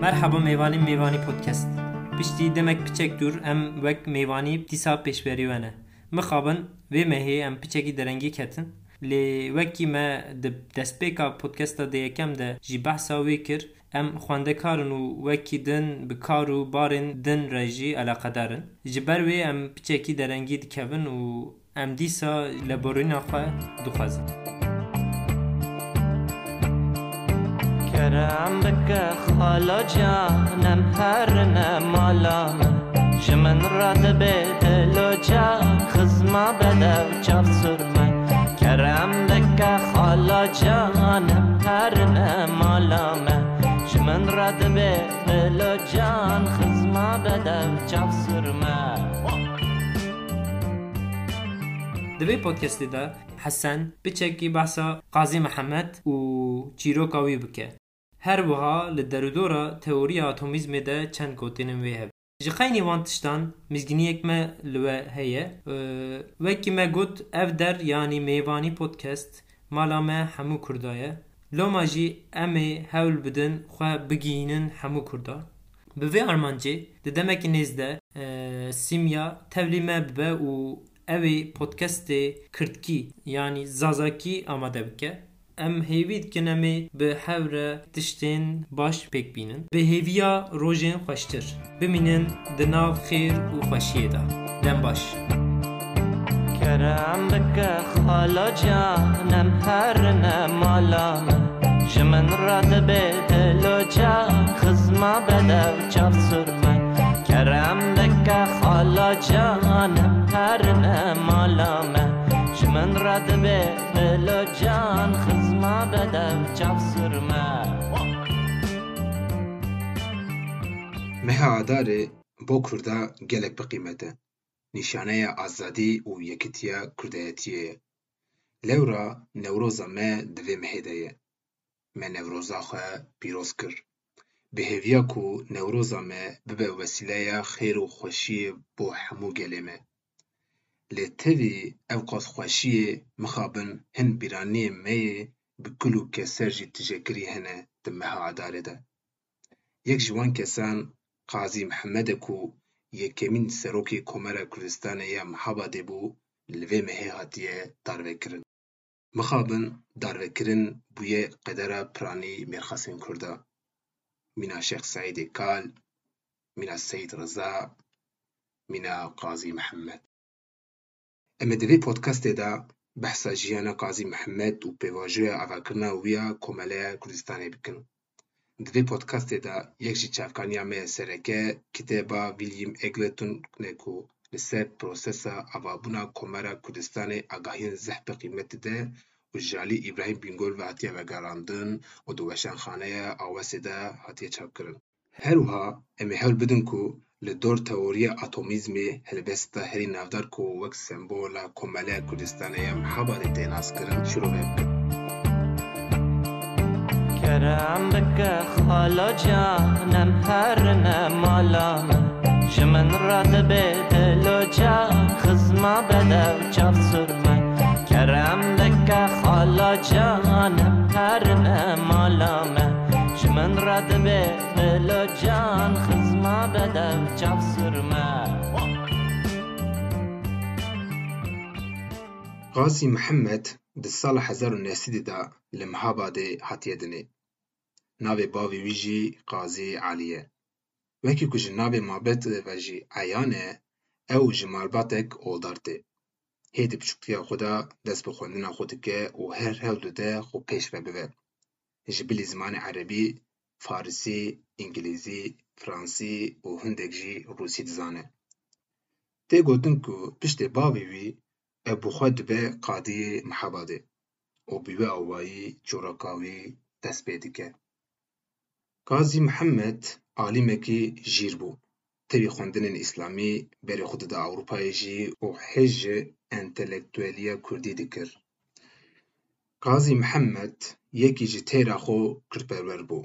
Merhaba Meyvani Meyvani Podcast. Piştî demek piçek dur em wek meyvanî dîsa pêşverî Mixabin vê mehê em piçekî derengî ketin. Lê wekî me di destpêka podcasta de yekem de jî behsa wê kir ام خوندکارن و وکی دن به کار و بارن دن رجی علاقدارن جبر وی ام پچکی درنگی دکوین و ام دیسا لبورین خواه دخوازن کرم بکه خالا جانم هر نمالا من جمن راد به دلو جان خزما بده چاف سرمن کرم بکه خالا جانم هر نمالا من من رد به پل جان خزما بدم چف سرما دوی دا حسن بچکی بحثا قاضی محمد و چیرو کاوی بکه. هر وها لدرودورا تئوری اتمیزم ده چند گوتینم وی هب. جی خاینی وان تشتان مزگینی یک لوه هیه. وکی ما گوت اف در یعنی میوانی پودکست مالا ما همو کرده Loma jî em ê hewl bidin xwe bigihînin hemû Kurda. Bi vê armancê di demekî nêz de Sîmya tevlî me bibe û ev ê podcastê Kirtkî yanî zazakî amade bike. Em hêvî dikin em ê bi hev tiştên baş pêk bînin. Bi hêviya rojên xweştir. Bimînin di nav xêr û xweşiyê de. Dem baş. کردم دکه خالا جانم هر نمالا من جمن رد به دلو جا خزما بده و جاف سرمن کردم دکه خالا جانم هر نمالا من جمن رد به دلو جا خزما بده و جاف سرمن مهاداره بکرده گلک بقیمته. Nîşaneya azadî û yekitiya Kurdiyetiyê ye. Lewra Newroza me di vê mehê de ye. Me Newroza xwe pîroz kir. Bi hêviya ku Newroza me bibe wesîleya xêr û xweşiyê bo hemû gelê me. Lê tevî ev qas xweşiyê mixabin hin bîraniyên me yê bi kul û keser jî tijekirî hene di meha Adarê de. Yek ji wan kesan Qazî Mihemmed e ku yekemîn Serokê Komara Kurdistanê ya Mihabadê bû li vê mehê hatiye darvekirin. Mixabin darvekirin bûye qedera piranî mêrxasên Kurda. Mîna Şex Saîdê Kal, mîna Seyid Reza, mîna Qazî Mihemmed. Em ê di vê podcastê de behsa jiyana Qazî Mihemmed û pêvajoya avakirina wî ya Komeleya Kurdistanê bikin. dve podkasteda, jekži čavkanja se reke, ki teba William Egletun neku لسر پروسسا اوابونا کمرا کردستان آگاهین زحپ قیمت ده و جالی ابراهیم بینگول و هاتیه وگاراندن و دوشن خانه آواسی ده هاتیه چاپ کرن. هروها امی هول بدن کو لدور تئوری اتمیزمی هلبستا هری نافدار کو وک سمبولا کماله کردستان یم حبادی تیناس کرن شروع بکن. سرم بگه خالا جانم پر نمالا من جمن رد به دل و جا خزما بده و سرمن کرم بگه خالا جانم پر نمالا من جمن رد به دل و جا خزما بده و سرمن قاسی محمد در سال 1900 لمحه لمحابه د دنی. ناوی باوی وی قاضی علیه. وکی کج ناوی مابت و جی ایانه او جی مالباتک او دارده. هیدی بچکتیا خودا دست بخوندنا خودا که او هر هل دو ده خو پیش و بوه. جی بلی زمان عربی، فارسی، انگلیزی، فرانسی و هندگ جی روسی دزانه. ده گودن که پشت باوی وی او بخود به قاضی محباده. او بیوه اوائی چورکاوی دست بیدی که. Qazî Mihemed alîmekî jîr bû. Tevî xwendinên îslamî berê xwe dida Ewropayê jî û hêj ji entelektûeliya Kurdî dikir. Qazî Mihemed yekî ji têra xwe Kurdperwer bû.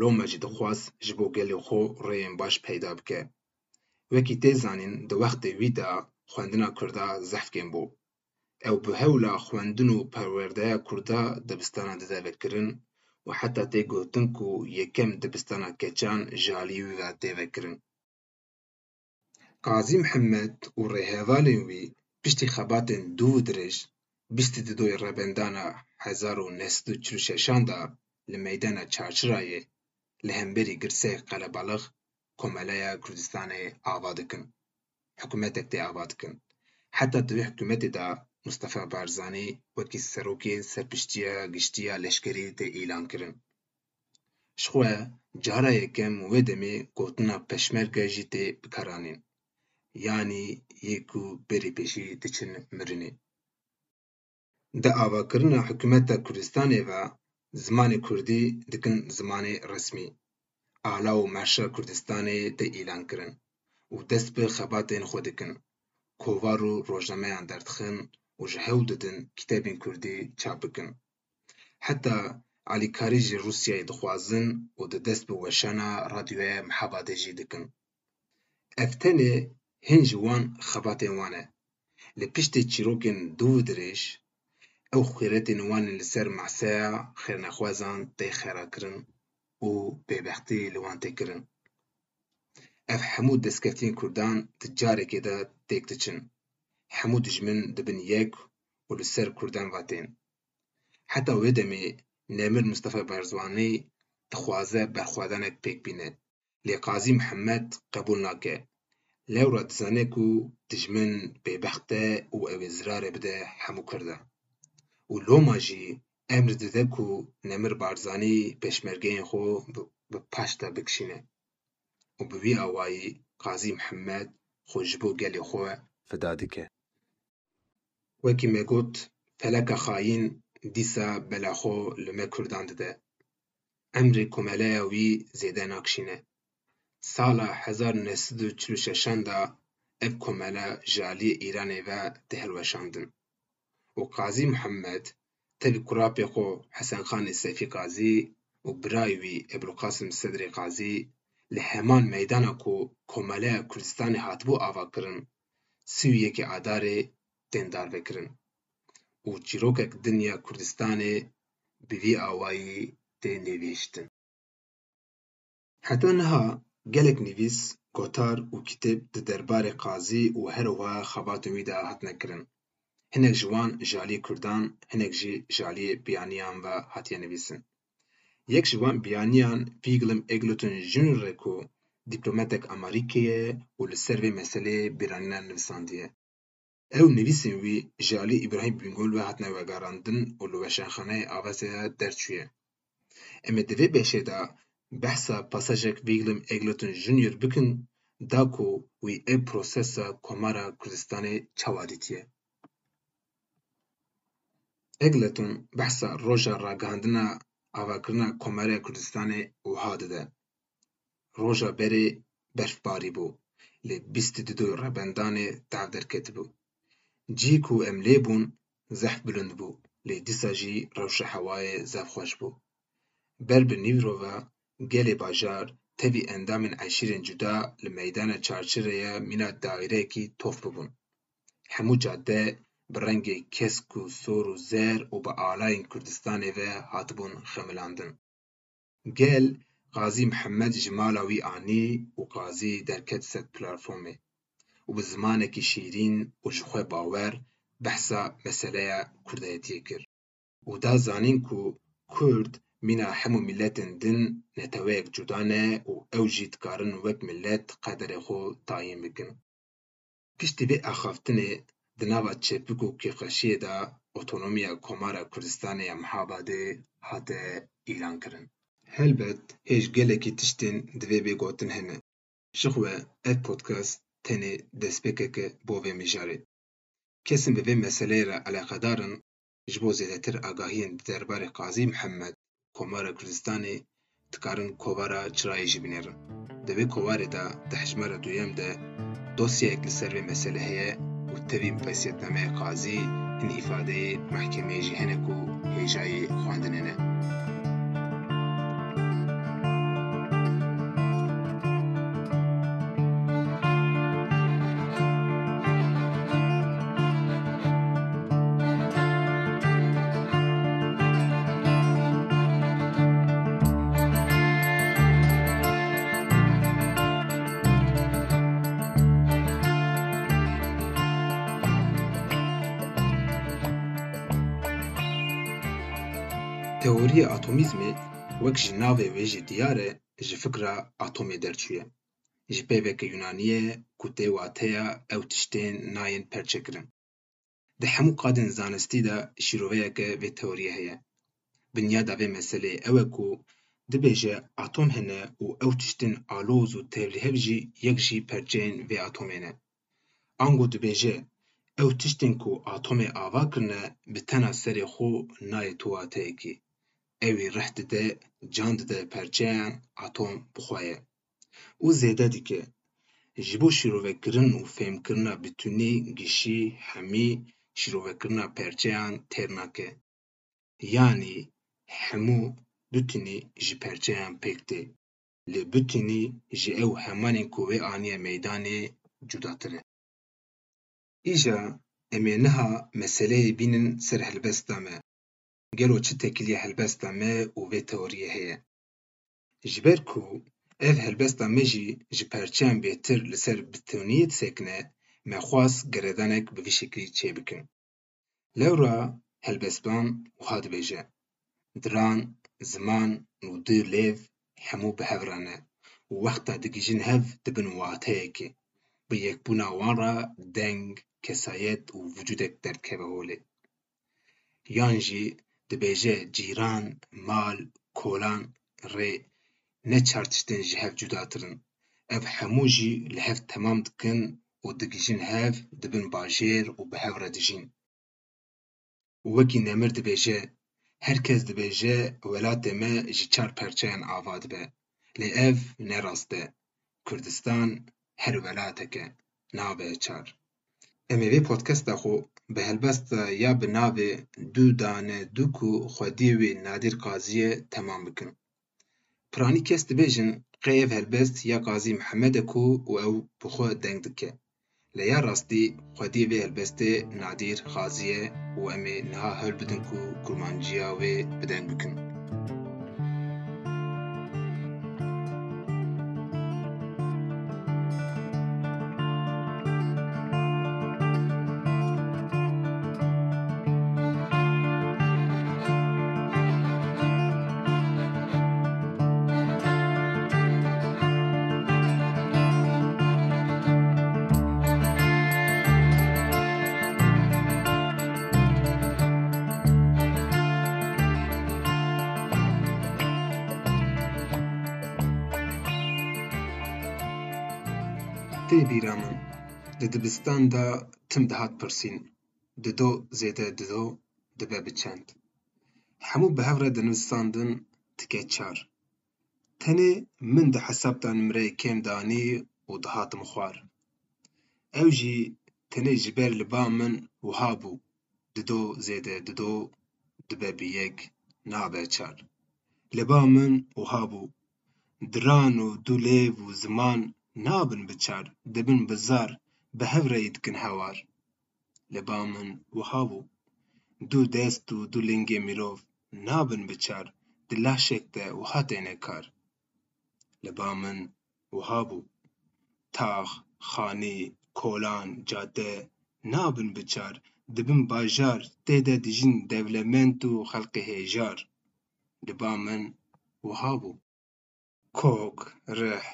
Loma jî dixwast ji bo gelê xwe rêyên baş peyda bike. Wekî tê zanîn di wextê wî de خوێندنا کووردا زەحفکێن بوو ew bi hewla xwendin û perwerdeya Kurda dibistana dide vekirin û tê gotin ku yekem dibistana keçan ji ve tê vekirin. Qazî Mihemed û rêhevalên wî piştî xebatên dû û dirêj bîstî di doyê rebendana hezar û neh û çil û şeşan de li meydana Çarçirayê li hemberî girseyek qelebalix Komeleya Kurdistanê ava dikin. Hikûmetek tê ava dikin. Heta di vê hikûmetê de Mustefa Barzanî wekî serokê serpiştiya giştiya leşkerî tê îlan kirin. Ji xwe cara yekem wê demê gotina Peşmerge jî tê bikaranîn. yanî yê ku berê pêşî diçin mirinê. Di avakirina hikûmeta Kurdistanê ve zimanê Kurdî dikin zimanê resmî. Ala û Merşa Kurdistanê tê îlan kirin û dest bi xebatên xwe dikin. Kovar û rojnameyan derdixin û ji hewl didin kitêbên Kurdî çap bikin. Heta alîkarî ji Rûsyayê dixwazin û di dest bi weşana radyoya Mihabadê jî dikin. Ev tenê hin ji wan xebatên wan e. Li piştî çîrokên dû û dirêj, ew xîretên wan ên li ser meseya xêrnexwezan tê xêrakirin û bêbextî li wan tê kirin. Ev hemû destkeftiyên Kurdan di carekê de têk diçin. حمود جمن دنبال یک ولسر کردند واتن. حتی ویدمی نمر مستافع بارزانی تخواده برخواندگ پک بینه. لقازی محمد قبول نکه. لعور دزنه کو جمن به بخته او از راره بده حموق کرده. او لوماجی امر داده نمر بارزانی پشمرگین خو رو با و بی آواهی قازی محمد خو جبو خو فدادکه. وکی مگوت فلک خاین دیسا بلخو لومه کردان امری کومله وی زیده ناکشینه. سالا 1946 دا اب کومله جالی ایرانی و دهل و قاضی محمد تبی کرابی خو حسن خان سیفی قاضی و برای وی ابرو قاسم قاضی لهمان میدان کو کومله کردستانی هاتبو آوا کرن سویه که آداره تین دار بکرن و چیروک اک دنیا کردستان بیوی آوائی تین نویشتن حتی نها گلک نویس گوتار و کتب در دربار قاضی و هر وای خوابات ویده هات نکرن هنک جوان جالی کردان هنک جی جالی بیانیان و حتی نویسن. یک جوان بیانیان فیگلم اگلوتن جنر رکو دیپلوماتک امریکیه و لسر و مسئله بیرانیان نویسان او نویسی وی جالی ابراهیم بینگول و حتنا و گاراندن و لوشنخانه آوازه درچویه. اما دوی بیشه دا بحثا پاساجک ویگلم اگلتون جنیور بکن دا کو وی ای پروسیسا کمارا کردستانی چوادیتیه. اگلتون بحثا روژا را گاندن آوازگرن کمارا کردستانی اوهاده ده. روژا بری برفباری بو. لی بیستی دو ربندانی دا درکت بو. جی کو املاپون زح بلند بو لی دیساجی روش حواه زف خوش بو بر ب نیرو و گل بازار تهی اندام انشیر جدا ل میدان چرچرای میاد دایره کی توف بوں هموجاده بر رنگی کسکو سور و زر و با عالی انکردستان و هات بو گل قاضی محمد جمال اولی آنی و قاضی درکت سد پلر و به زمانکی شیرین و جخوه باور بحثا مسئله کردهیتی کرد. و دا زانین کو کرد مینا همو ملت دن نتویک جدانه و اوجید کارن وک ملت قدر خو تایین بکن. کشتی به اخافتنه دنابا چپکو که خشیه دا اوتونومیا کمار کردستان یا محاباده حده ایلان کرن. هلبت هیچ گلکی تشتن تشتین به گوتن هنه. شخوه ات پودکست tenê destpêkek e bo vê mijarê. Kesên bi vê meseleyê re eleqedar in ji bo zêdetir Komara Kurdistanê dikarin kovara çirayê jî binêrin. Di vê kovarê de duyem de dosyayek li ser vê mesele heye û tevî pesiyetnameya Qazî hin îfadeyê mehkemeyê jî ku hêjayê xwendinê. Teoriya atomîzmê wek ji navê wê jî diyar e ji fikra atomê derçûye. Ji pêveke Yûnanî ye ku tê wateya ew tiştên nayên perçekirin. Di hemû qadên zanistî de şîroveyeke vê teoriyê heye. Binyada vê meseleyê ew e ku dibêje atom hene û ew tiştên aloz û tevlihev jî yek jî perçeyên vê atomê ne. Ango dibêje ew tiştên ku atomê ava kirine bi tena serê xwe nayê tu wateyekî. ایوی رهت ده جان ده پرچین اتم بخواه. او زیده دی که جبو شروع کرن و فهم کرن بتونی گیشی همی شروع کرن پرچین ترنکه. یعنی همو بتونی جی پرچین پکتی. لی بتونی جی او همانی کوه آنی میدانی جداتره. ایجا امینه ها مسئله بینن سر هلبست Gelo çi tekiliye helbesta me û vê teoriyê heye. Ji ber ku ev helbesta me jî ji perçeyan bêhtir li ser bitûniyê disekine, me xwast geredanek bi vî şeklî çêbikin. Lewra helbestvan wiha dibêje: Diran, ziman û du lêv hemû bi hev re ne û wexta digihîjin hev dibin wateyekê. Bi yekbûna wan re deng, kesayet û vücudek derkeve holê. Yan jî dibêje cîran, mal, kolan, rê ne çar tiştên ji. Ev hemû jî li hev temam dikin û digihîjin hev dibin bajêr û bi hev re dijîn. Wekî Nemir dibêje, her kes dibêje welatê me ji çar perçeyan ava dibe. Lê ev ne rast e. Kurdistan her welatek e, nabe çar. Em ê vê podcasta bi helbesta ya bi navê Du dane du ku xwediyê wê Nadir Qazî ye temam bikin. Piranî kes dibêjin qey ev helbest ya Qazî Mihemed e ku ew bi xwe deng dike. Li ya rastî xwediyê vê helbestê Nadir Qazî ye û em ê niha hewl bidin ku kurmanciya wê bi deng bikin. Tê bîra min, di dibistan de tim dihat pirsîn, dido zêde dido dibe bi çend. Hemû bi hev re dinivîsandin tike çar. Tenê min di hesabta nimreyê kêm danî û dihatim xwar. Ew jî tenê ji ber li ba min wiha bû, dido zêde dido dibe bi yek nabe çar. Li ba min wiha bû, diran û du lêv û ziman نابن بچار دەبن بزار بە هەورەی دکن هەوار لە با من وها بوو دوو دەست و دوو لنگێ mirov nabin biçar di laşek de wiha têne kar li min wiha tax xanî kolan cade nabin biçar dibin bajar tê de dijîn devlement û xelkê hêjar li ba min wiha kok rih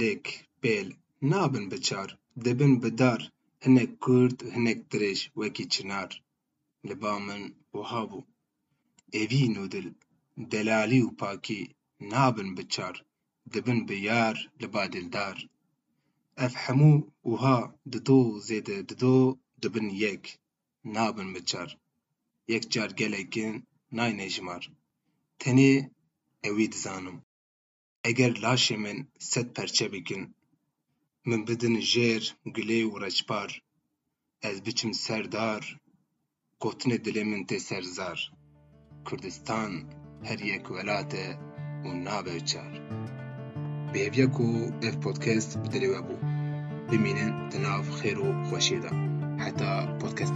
lêk pêl nabin bi çar, dibin bi dar, hinek kurd û hinek dirêj wekî çinar. Li ba min wiha bû, evîn û dil, delalî û pakî nabin bi çar, dibin bi yar li dildar. Ev hemû wiha dido zêde dido dibin yek, nabin bi çar. Yek car gelekin nayêne jimar. Tenê ewî dizanim, eger laşê min sed perçe bikin, من بدن جير گلی و رجبار از بچم سردار قطن دل من ته سرزار کردستان هر یک ولاته و نابه چار. به اف بودكاست بدلی و بو بمینن تناف خیر و خوشیده حتی پودکست